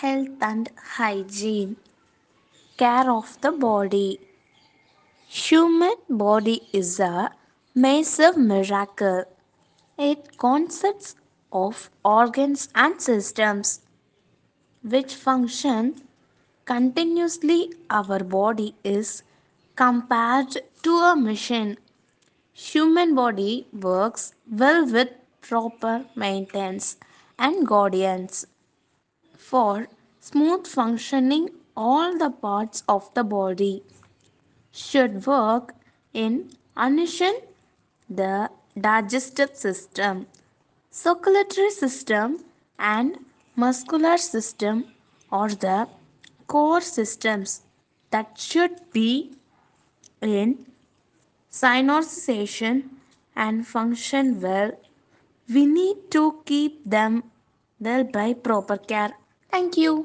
health and hygiene, care of the body. Human body is a massive miracle. It consists of organs and systems which function continuously. Our body is compared to a machine. Human body works well with proper maintenance and guardians. For smooth functioning, all the parts of the body should work in unison the digestive system, circulatory system, and muscular system are the core systems that should be in synchronization and function well. We need to keep them well by proper care. Thank you.